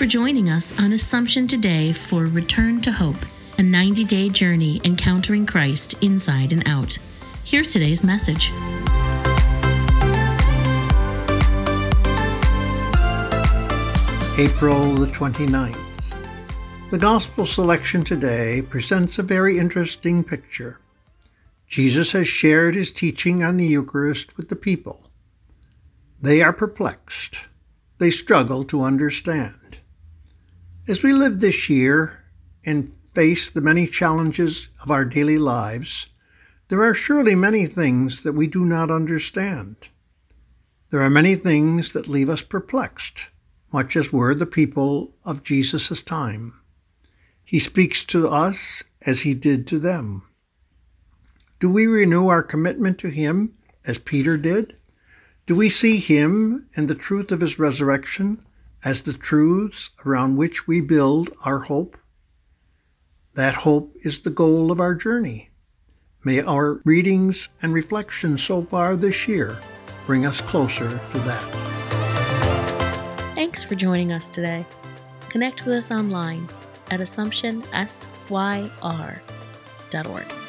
for joining us on Assumption today for Return to Hope, a 90 day journey encountering Christ inside and out. Here's today's message. April the 29th. The Gospel selection today presents a very interesting picture. Jesus has shared his teaching on the Eucharist with the people. They are perplexed. They struggle to understand. As we live this year and face the many challenges of our daily lives, there are surely many things that we do not understand. There are many things that leave us perplexed much as were the people of Jesus' time. He speaks to us as he did to them. Do we renew our commitment to him as Peter did? Do we see him and the truth of his resurrection as the truths around which we build our hope? That hope is the goal of our journey. May our readings and reflections so far this year bring us closer to that. Thanks for joining us today. Connect with us online at AssumptionSYR.org.